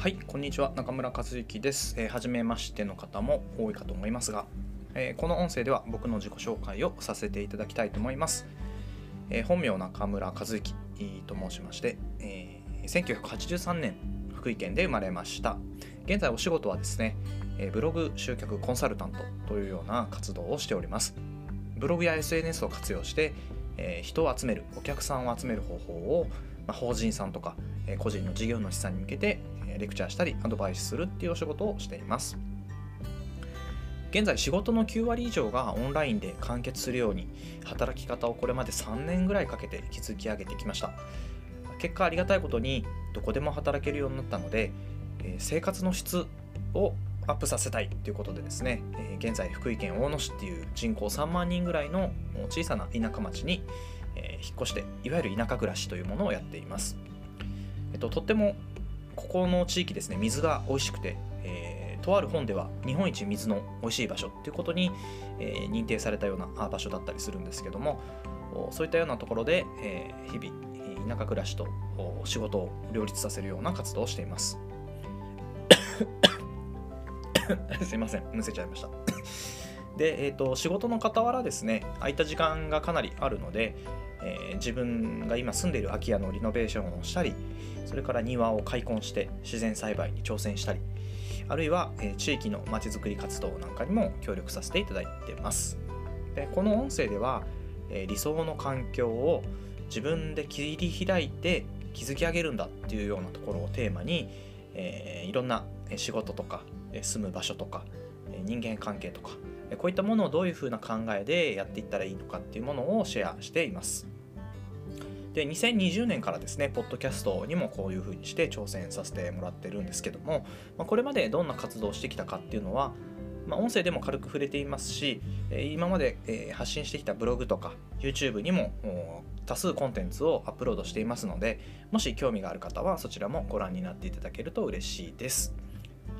はいこんにちは中村和之です、えー、初めましての方も多いかと思いますが、えーこの音声では僕の自己紹介をさせていただきたいと思います、えー本名中村和之と申しまして、えー1983年福井県で生まれました。現在お仕事はですね、えブログ集客コンサルタントというような活動をしております。ブログや SNS を活用して、え人を集めるお客さんを集める方法を、ま、法人さんとか、え個人の事業主さんに向けてレクチャーしたりアドバイスするっていうお仕事をしています。現在仕事の9割以上がオンラインで完結するように働き方をこれまで3年ぐらいかけて築き上げてきました。結果ありがたいことにどこでも働けるようになったので、生活の質をアップさせたいということでですね、現在福井県大野市っていう人口3万人ぐらいの小さな田舎町に、引っ越していわゆる田舎暮らしというものをやっています、えっと、とってもここの地域ですね水が美味しくて、えーとある本では日本一水の美味しい場所っていうことに、えー認定されたような場所だったりするんですけどもそういったようなところで、えー日々田舎暮らしと仕事を両立させるような活動をしています。すいませんむせちゃいました。で、えー、と仕事の傍らですね空いた時間がかなりあるので、えー自分が今住んでいる空き家のリノベーションをしたりそれから庭を開墾して自然栽培に挑戦したりあるいは、えー地域のまちづくり活動なんかにも協力させていただいてます。でこの音声では、えー理想の環境を自分で切り開いて築き上げるんだっていうようなところをテーマに、えーいろんな仕事とか住む場所とか人間関係とかこういったものをどういうふうな考えでやっていったらいいのかっていうものをシェアしていますで2020年からですねポッドキャストにもこういうふうにして挑戦させてもらってるんですけども、まあ、これまでどんな活動をしてきたかっていうのは、まあ、音声でも軽く触れていますし今まで発信してきたブログとか YouTube にも多数コンテンツをアップロードしていますのでもし興味がある方はそちらもご覧になっていただけると嬉しいです。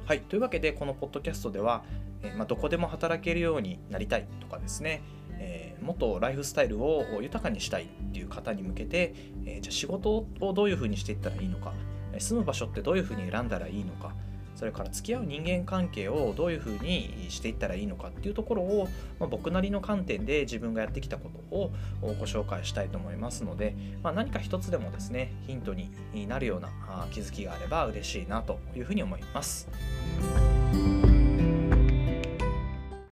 はい、というわけでこのポッドキャストでは、えまあ、どこでも働けるようになりたいとかですね、えーもっとライフスタイルを豊かにしたいっていう方に向けて、えーじゃあ仕事をどういうふうにしていったらいいのか住む場所ってどういうふうに選んだらいいのかそれから付き合う人間関係をどういうふうにしていったらいいのかっていうところを、まあ、僕なりの観点で自分がやってきたことをご紹介したいと思いますので、まあ、何か一つでもですねヒントになるようなあ気づきがあれば嬉しいなというふうに思います。